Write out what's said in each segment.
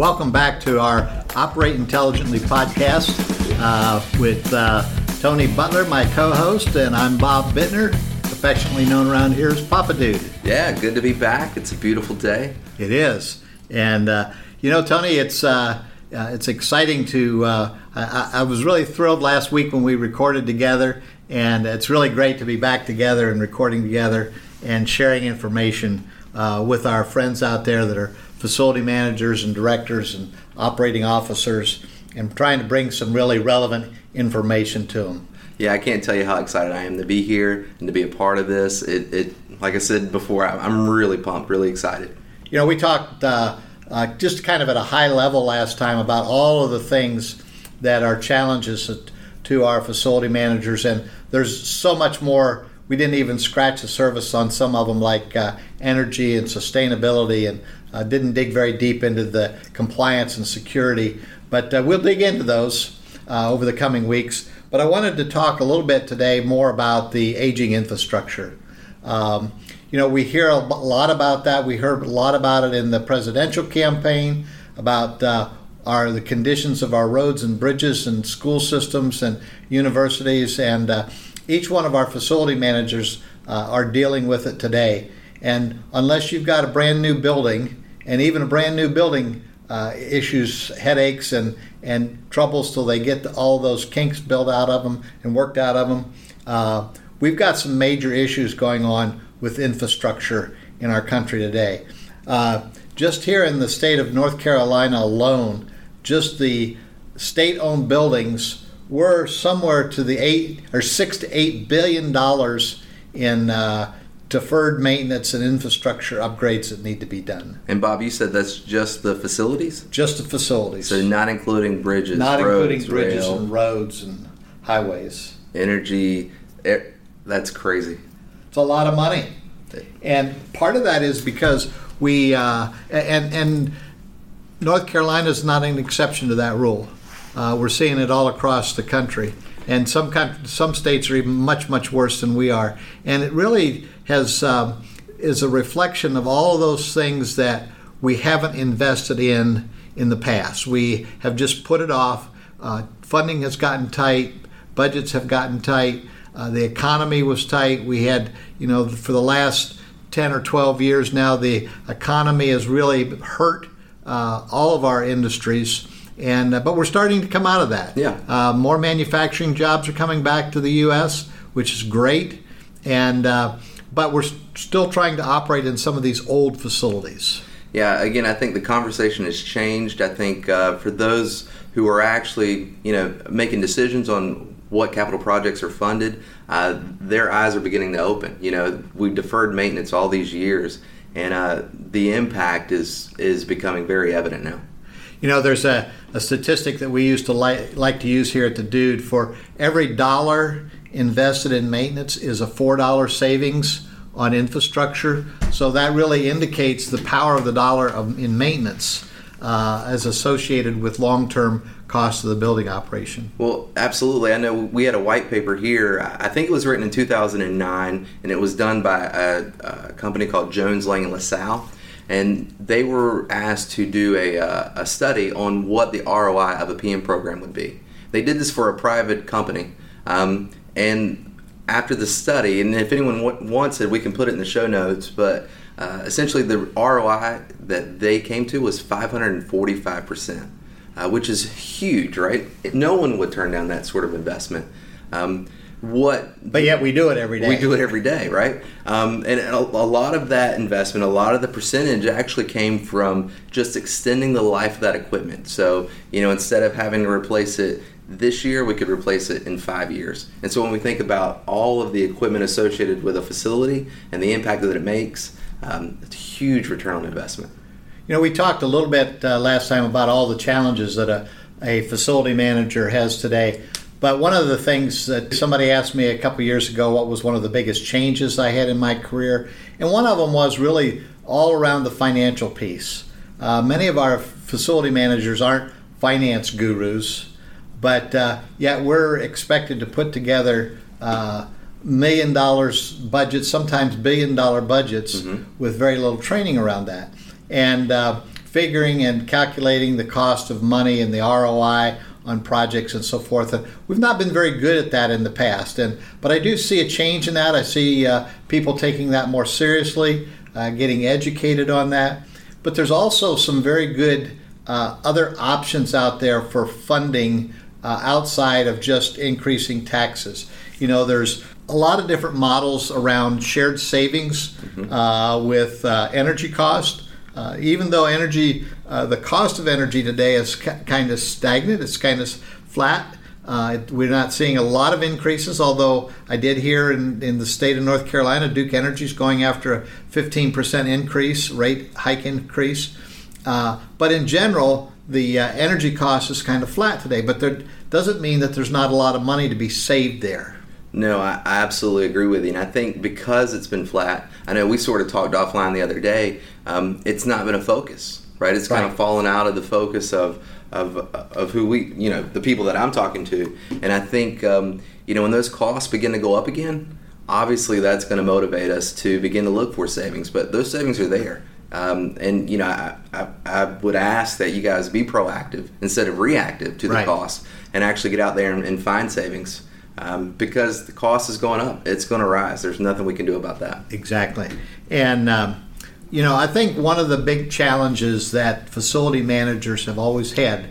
welcome back to our Operate Intelligently podcast uh, with uh, Tony Butler, my co host, and I'm Bob Bittner, affectionately known around here as Papa Dude. Yeah, good to be back. It's a beautiful day. It is. And, uh, you know, Tony, it's. Uh, uh, it's exciting to. Uh, I, I was really thrilled last week when we recorded together, and it's really great to be back together and recording together and sharing information uh, with our friends out there that are facility managers and directors and operating officers and trying to bring some really relevant information to them. Yeah, I can't tell you how excited I am to be here and to be a part of this. It, it like I said before, I'm really pumped, really excited. You know, we talked uh, uh, just kind of at a high level last time about all of the things that are challenges to our facility managers, and there's so much more we didn't even scratch the surface on some of them, like uh, energy and sustainability, and uh, didn't dig very deep into the compliance and security. But uh, we'll dig into those uh, over the coming weeks. But I wanted to talk a little bit today more about the aging infrastructure. Um, you know, we hear a lot about that. We heard a lot about it in the presidential campaign about uh, our the conditions of our roads and bridges and school systems and universities and uh, each one of our facility managers uh, are dealing with it today. And unless you've got a brand new building, and even a brand new building uh, issues headaches and, and troubles till they get all those kinks built out of them and worked out of them, uh, we've got some major issues going on with infrastructure in our country today. Uh, just here in the state of North Carolina alone, just the state owned buildings we're somewhere to the eight or six to eight billion dollars in uh, deferred maintenance and infrastructure upgrades that need to be done. And Bob, you said that's just the facilities? Just the facilities. So not including bridges, not roads, including bridges rail, and roads and highways. energy. It, that's crazy. It's a lot of money, and part of that is because we uh, and and North Carolina is not an exception to that rule. Uh, we're seeing it all across the country, and some some states are even much much worse than we are. And it really has um, is a reflection of all of those things that we haven't invested in in the past. We have just put it off. Uh, funding has gotten tight. Budgets have gotten tight. Uh, the economy was tight. We had, you know, for the last 10 or 12 years now, the economy has really hurt uh, all of our industries and uh, but we're starting to come out of that. Yeah. Uh, more manufacturing jobs are coming back to the U.S., which is great, and uh, but we're still trying to operate in some of these old facilities. Yeah. Again, I think the conversation has changed. I think uh, for those who are actually, you know, making decisions on what capital projects are funded, uh, their eyes are beginning to open. You know, we deferred maintenance all these years, and uh, the impact is is becoming very evident now. You know, there's a, a statistic that we used to like, like to use here at the Dude. For every dollar invested in maintenance is a four dollar savings on infrastructure. So that really indicates the power of the dollar of, in maintenance uh, as associated with long term costs of the building operation. Well, absolutely. I know we had a white paper here. I think it was written in 2009, and it was done by a, a company called Jones Lang LaSalle and they were asked to do a, uh, a study on what the ROI of a PM program would be. They did this for a private company, um, and after the study, and if anyone w- wants it, we can put it in the show notes. But uh, essentially, the ROI that they came to was 545 percent, uh, which is huge, right? No one would turn down that sort of investment. Um, what but yet we do it every day. we do it every day right? Um, and a, a, lot of that investment a lot of the percentage actually came from just extending the life of that equipment. So you know instead of having to replace it this year we could replace it in five years. And so when we think about all of the equipment associated with a facility and the impact that it makes um, it's a huge return on investment. You know we talked a little bit uh, last time about all the challenges that a, a facility manager has today but one of the things that somebody asked me a couple years ago, what was one of the biggest changes I had in my career? And one of them was really all around the financial piece. Uh, many of our facility managers aren't finance gurus, but uh, yet we're expected to put together uh, million dollars budgets, sometimes billion dollar budgets, mm-hmm. with very little training around that. And uh, figuring and calculating the cost of money and the ROI on projects and so forth. And we've not been very good at that in the past. And but I do see a change in that. I see uh, people taking that more seriously, uh, getting educated on that. But there's also some very good uh, other options out there for funding uh, outside of just increasing taxes. You know, there's a lot of different models around shared savings mm-hmm. Uh, with uh, energy cost. Uh, even though energy, uh, the cost of energy today is ca- kind of stagnant, it's kind of flat. Uh, we're not seeing a lot of increases, although I did hear in, in the state of North Carolina, Duke Energy is going after a 15% increase, rate hike increase. Uh, but in general, the uh, energy cost is kind of flat today, but there doesn't mean that there's not a lot of money to be saved there. No, I, I absolutely agree with you. And I think because it's been flat, I know we sort of talked offline the other day, um, it's not been a focus, right? It's kind right. of fallen out of the focus of, of, of who we, you know, the people that I'm talking to. And I think, um, you know, when those costs begin to go up again, obviously that's going to motivate us to begin to look for savings. But those savings are there. Um, and you know, I, I, I, would ask that you guys be proactive instead of reactive to the right. cost, and actually get out there and, and find savings um, because the cost is going up. It's going to rise. There's nothing we can do about that. Exactly. And, um, you know, I think one of the big challenges that facility managers have always had,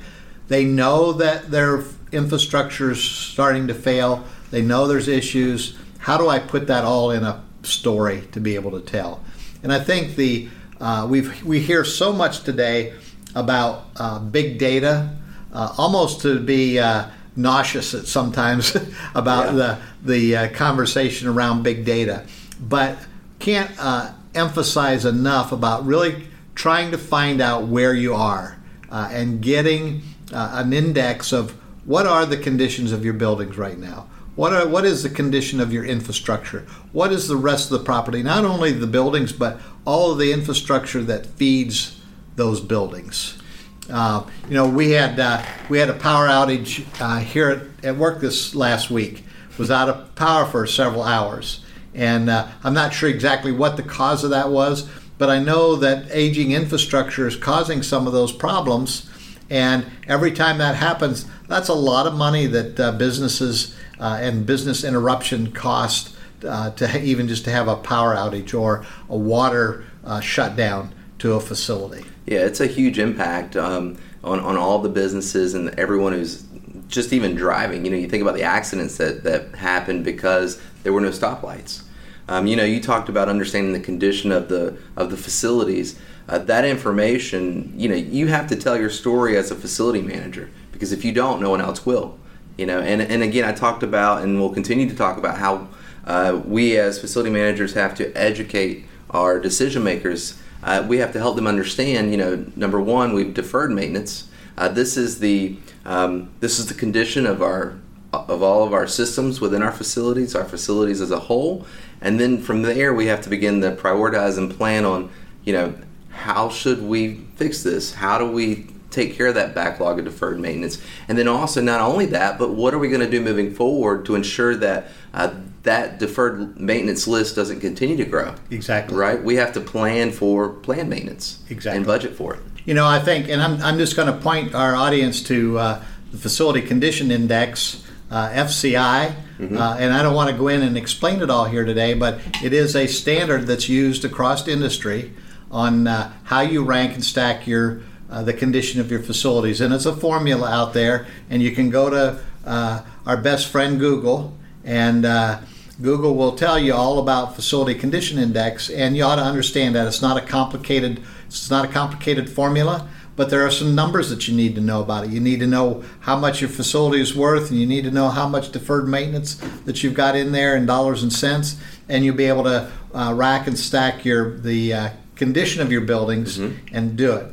they know that their infrastructure is starting to fail, they know there's issues. How do I put that all in a story to be able to tell? And I think the uh, we we hear so much today about uh, big data, uh, almost to be uh, nauseous at sometimes about yeah. the the uh, conversation around big data, but can't uh, emphasize enough about really trying to find out where you are uh, and getting uh, an index of what are the conditions of your buildings right now. What, are, what is the condition of your infrastructure? What is the rest of the property? Not only the buildings, but all of the infrastructure that feeds those buildings. Uh, you know, we had uh, we had a power outage uh, here at, at, work this last week. Was out of power for several hours, and uh, I'm not sure exactly what the cause of that was, but I know that aging infrastructure is causing some of those problems. And every time that happens, that's a lot of money that uh, businesses uh, and business interruption cost to even just to have a power outage or a water shutdown to a facility. Yeah, it's a huge impact um, on, on all the businesses and everyone who's just even driving. You know, you think about the accidents that, that happened because there were no stoplights. Um, you know, you talked about understanding the condition of the of the facilities. Uh, that information, you know, you have to tell your story as a facility manager because if you don't, no one else will. You know, and and again, I talked about and we'll continue to talk about how uh, we as facility managers have to educate our decision makers uh, we have to help them understand. You know, number one, we've deferred maintenance. Uh, this is the um, this is the condition of our of all of our systems within our facilities, our facilities as a whole, and then from there we have to begin to prioritize and plan on, you know, how should we fix this? How do we take care of that backlog of deferred maintenance? And then also not only that, but what are we going to do moving forward to ensure that uh, that deferred maintenance list doesn't continue to grow. Exactly. Right? We have to plan for planned maintenance. Exactly. And budget for it. You know, I think, and I'm, I'm just going to point our audience to uh, the Facility Condition Index, uh, FCI. Mm-hmm. Uh, and I don't want to go in and explain it all here today, but it is a standard that's used across industry on uh, how you rank and stack your uh, the condition of your facilities. And it's a formula out there, and you can go to uh, our best friend Google and uh, Google will tell you all about facility condition index, and you ought to understand that it's not a complicated it's not a complicated formula, but there are some numbers that you need to know about it. You need to know how much your facility is worth, and you need to know how much deferred maintenance that you've got in there in dollars and cents, and you'll be able to uh, rack and stack your the uh, condition of your buildings mm-hmm. and do it.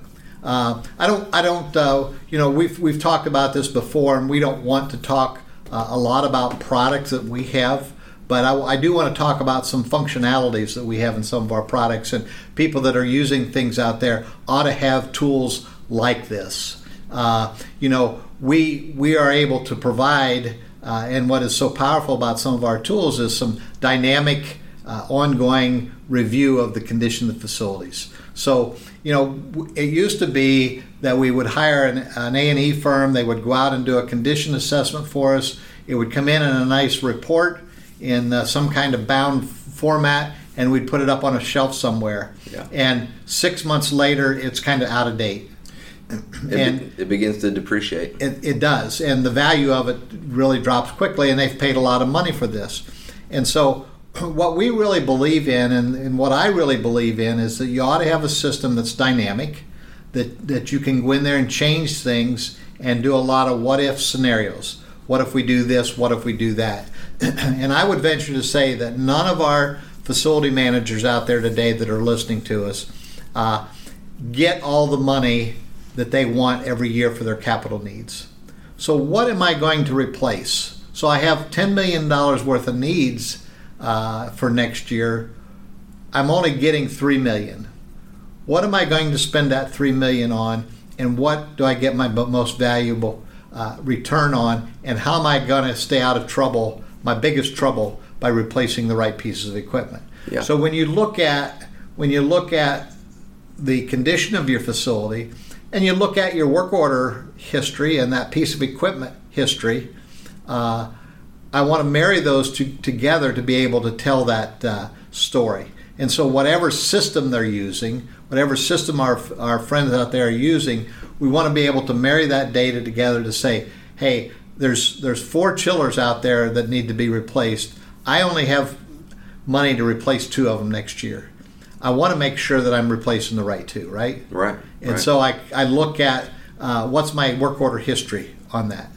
Uh, I don't. I don't. Uh, you know, we've we've talked about this before, and we don't want to talk uh, a lot about products that we have, but I, I, do want to talk about some functionalities that we have in some of our products. And people that are using things out there ought to have tools like this. Uh, you know, we we are able to provide, uh, and what is so powerful about some of our tools is some dynamic uh, ongoing review of the condition of the facilities. So, you know, it used to be that we would hire an, an A&E firm, they would go out and do a condition assessment for us. It would come in in a nice report in uh, some kind of bound format, and we'd put it up on a shelf somewhere. Yeah. And six months later, it's kind of out of date. It, and it begins to depreciate. it, it does, and the value of it really drops quickly, and they've paid a lot of money for this. And so, what we really believe in, and, and what I really believe in, is that you ought to have a system that's dynamic, that, that you can go in there and change things and do a lot of what if scenarios. What if we do this? What if we do that? and I would venture to say that none of our facility managers out there today that are listening to us uh, get all the money that they want every year for their capital needs. So, what am I going to replace? So, I have $10 million worth of needs uh, for next year. I'm only getting 3 million. What am I going to spend that 3 million on? And what do I get my most valuable uh, return on? And how am I going to stay out of trouble, my biggest trouble, by replacing the right pieces of equipment? Yeah. So, when you look at when you look at the condition of your facility and you look at your work order history and that piece of equipment history, uh, I want to marry those two together to be able to tell that uh, story. And so, whatever system they're using, whatever system our, our friends out there are using, we want to be able to marry that data together to say, hey, there's there's four chillers out there that need to be replaced. I only have money to replace two of them next year. I want to make sure that I'm replacing the right two, right? Right. And right. so I, I look at uh, what's my work order history on that.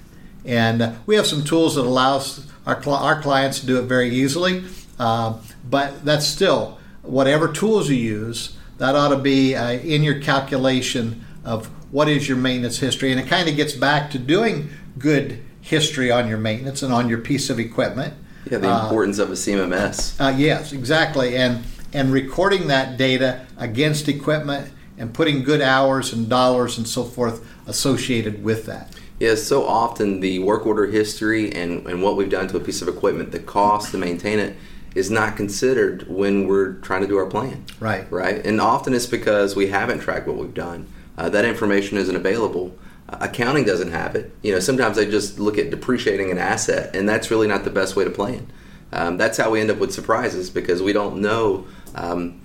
And uh, we have some tools that allows our, cl- our clients to do it very easily. Uh, but that's still, whatever tools you use, that ought to be uh, in your calculation of what is your maintenance history. And it kind of gets back to doing good history on your maintenance and on your piece of equipment. yeah, the Uh, importance of a CMMS. uh, yes, exactly, and and recording that data against equipment and putting good hours and dollars and so forth associated with that. Yeah, so often the work order history and, and what we've done to a piece of equipment, the cost to maintain it, is not considered when we're trying to do our plan. Right. Right. And often it's because we haven't tracked what we've done. Uh, that information isn't available. Uh, accounting doesn't have it. You know, sometimes they just look at depreciating an asset, and that's really not the best way to plan. Um, that's how we end up with surprises because we don't know, um,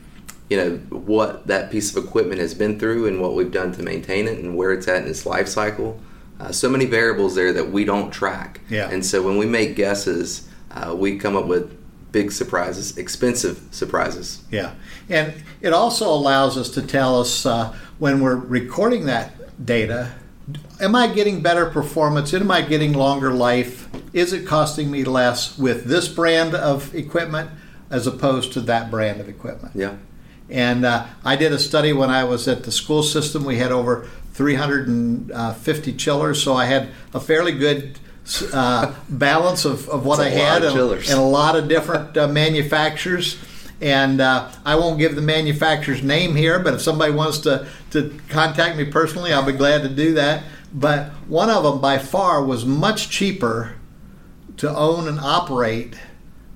you know, what that piece of equipment has been through and what we've done to maintain it and where it's at in its life cycle. Uh, so many variables there that we don't track. Yeah. And so when we make guesses, uh, we come up with big surprises, expensive surprises. Yeah, and it also allows us to tell us uh, when we're recording that data. Am I getting better performance? Am I getting longer life? Is it costing me less with this brand of equipment as opposed to that brand of equipment? Yeah. And uh, I did a study when I was at the school system. We had over 350 chillers, so I had a fairly good uh, balance of, of what I had and, and a lot of different uh, manufacturers. And uh, I won't give the manufacturer's name here, but if somebody wants to, to contact me personally, I'll be glad to do that. But one of them by far was much cheaper to own and operate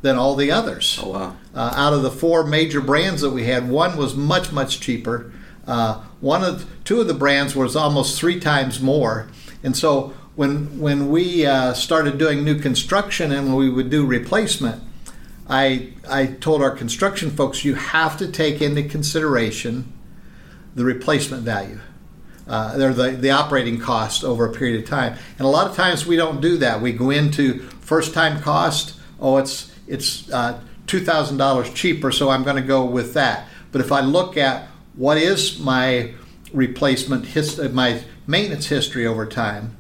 than all the others Oh wow. uh, out of the four major brands that we had, one was much much cheaper. Uh, one of two of the brands was almost three times more. And so when when we uh, started doing new construction and when we would do replacement, I I told our construction folks you have to take into consideration the replacement value. Uh, they're the, the operating cost over a period of time. And a lot of times we don't do that. We go into first time cost. Oh, it's it's uh, two thousand dollars cheaper, so I'm going to go with that. But if I look at what is my replacement his, my maintenance history over time,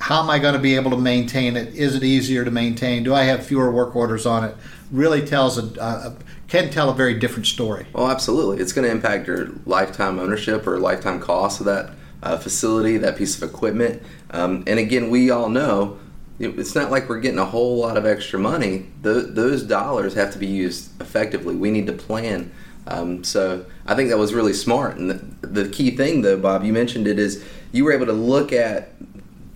how am I going to be able to maintain it? Is it easier to maintain? Do I have fewer work orders on it? Really tells a, can tell a very different story. Well, absolutely. It's going to impact your lifetime ownership or lifetime cost of that uh, facility, that piece of equipment. Um, and again, we all know it's not like we're getting a whole lot of extra money. Th- those dollars have to be used effectively. We need to plan. Um, so I think that was really smart. And the, the key thing, though, Bob, you mentioned it is you were able to look at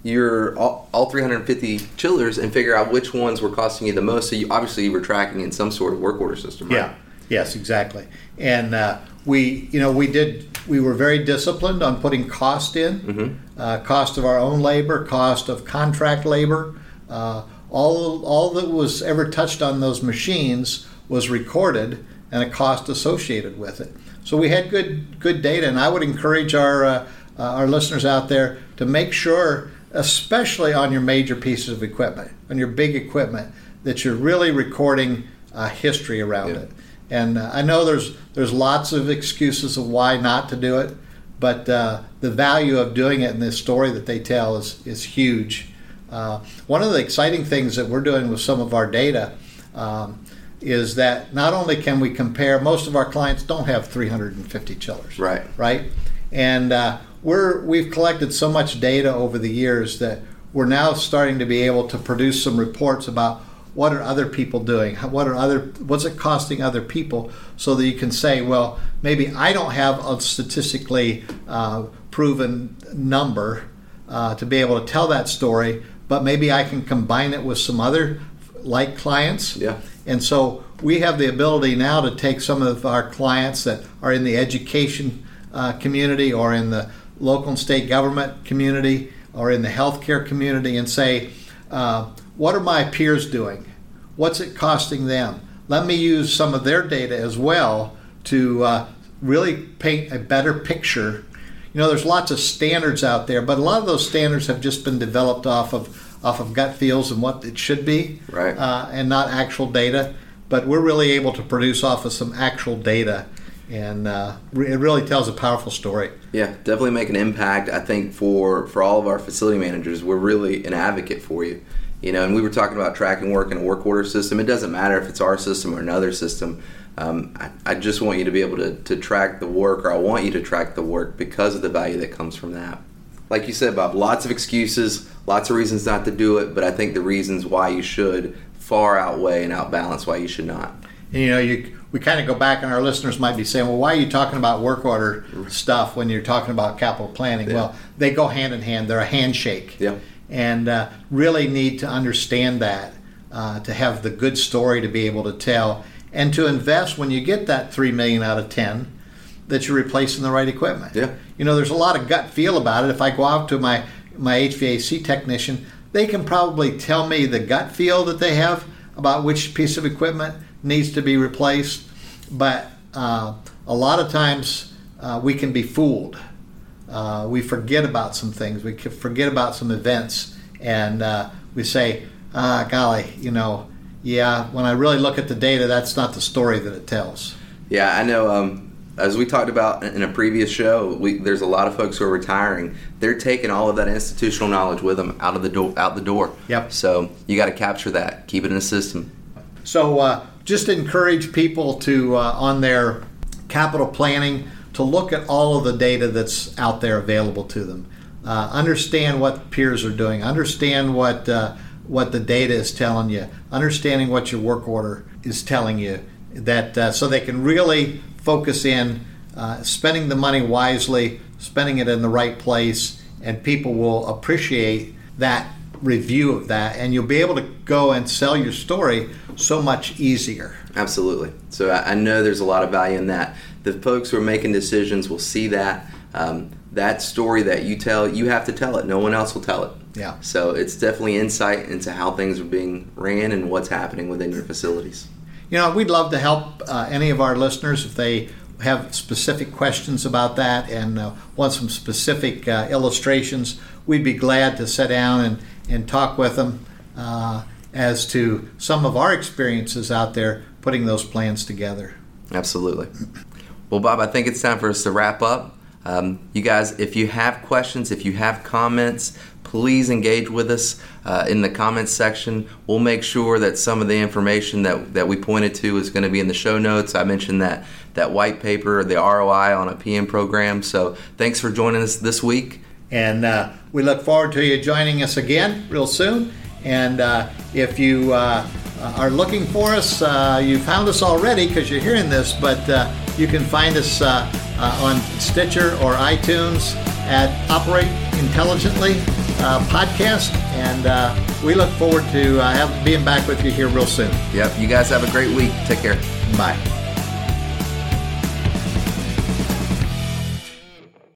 your all, all 350 chillers and figure out which ones were costing you the most. So you obviously you were tracking in some sort of work order system, right? Yeah. Yes, exactly. And uh, we, you know, we did. We were very disciplined on putting cost in, Mm-hmm. uh, cost of our own labor, cost of contract labor. Uh, all all that was ever touched on those machines was recorded and a cost associated with it. So we had good good data, and I would encourage our uh, uh, our listeners out there to make sure, especially on your major pieces of equipment, on your big equipment, that you're really recording uh, history around Yeah. it. And uh, I know there's there's lots of excuses of why not to do it, but uh, the value of doing it in this story that they tell is is huge. Uh, one of the exciting things that we're doing with some of our data um, is that not only can we compare, most of our clients don't have 350 chillers, Right. right? And uh, we're we've collected so much data over the years that we're now starting to be able to produce some reports about what are other people doing, what are other what's it costing other people, so that you can say, well, maybe I don't have a statistically uh, proven number uh, to be able to tell that story, but maybe I can combine it with some other like clients. Yeah. And so we have the ability now to take some of our clients that are in the education uh, community or in the local and state government community or in the healthcare community and say, uh, what are my peers doing? What's it costing them? Let me use some of their data as well to uh, really paint a better picture. You know, there's lots of standards out there, but a lot of those standards have just been developed off of off of gut feels and what it should be Right. uh, and not actual data. But we're really able to produce off of some actual data, and uh, it really tells a powerful story. Yeah, definitely make an impact. I think for for all of our facility managers, we're really an advocate for you. You know, and we were talking about tracking work in a work order system. It doesn't matter if it's our system or another system. Um, I, I just want you to be able to, to track the work, or I want you to track the work because of the value that comes from that. Like you said, Bob, lots of excuses, lots of reasons not to do it, but I think the reasons why you should far outweigh and outbalance why you should not. And, you know, you we kind of go back, and our listeners might be saying, "Well, why are you talking about work order stuff when you're talking about capital planning?" Yeah. Well, they go hand in hand. They're a handshake. Yeah. and uh, really need to understand that uh, to have the good story to be able to tell and to invest when you get that three million out of ten that you're replacing the right equipment. Yeah. You know, there's a lot of gut feel about it. If I go out to my my HVAC technician, they can probably tell me the gut feel that they have about which piece of equipment needs to be replaced. But uh, a lot of times uh, we can be fooled. Uh, we forget about some things. We forget about some events, and uh, we say, "Ah, golly, you know, yeah." When I really look at the data, that's not the story that it tells. Yeah, I know. Um, as we talked about in a previous show, we, there's a lot of folks who are retiring. They're taking all of that institutional knowledge with them out of the door. Out the door. Yep. So you got to capture that. Keep it in the system. So uh, just encourage people to uh, on their capital planning to look at all of the data that's out there available to them. Uh, understand what peers are doing. Understand what uh, what the data is telling you. Understanding what your work order is telling you. That uh, so they can really focus in, uh, spending the money wisely, spending it in the right place, and people will appreciate that review of that, and you'll be able to go and sell your story so much easier. Absolutely. So I, know there's a lot of value in that. The folks who are making decisions will see that. Um, that story that you tell, you have to tell it. No one else will tell it. Yeah. So it's definitely insight into how things are being ran and what's happening within your facilities. You know, we'd love to help uh, any of our listeners if they have specific questions about that and uh, want some specific uh, illustrations. We'd be glad to sit down and, and talk with them uh, as to some of our experiences out there putting those plans together. Absolutely. Well, Bob, I think it's time for us to wrap up. Um, you guys, if you have questions, if you have comments, please engage with us uh, in the comments section. We'll make sure that some of the information that, that we pointed to is going to be in the show notes. I mentioned that that white paper, the ROI on a PM program. So thanks for joining us this week. And uh, we look forward to you joining us again real soon. And uh, if you uh, are looking for us, uh, you found us already because you're hearing this, but uh, you can find us uh, uh, on Stitcher or iTunes at Operate Intelligently. uh, podcast, and uh, we look forward to uh, have, being back with you here real soon. Yep. You guys have a great week. Take care. Bye.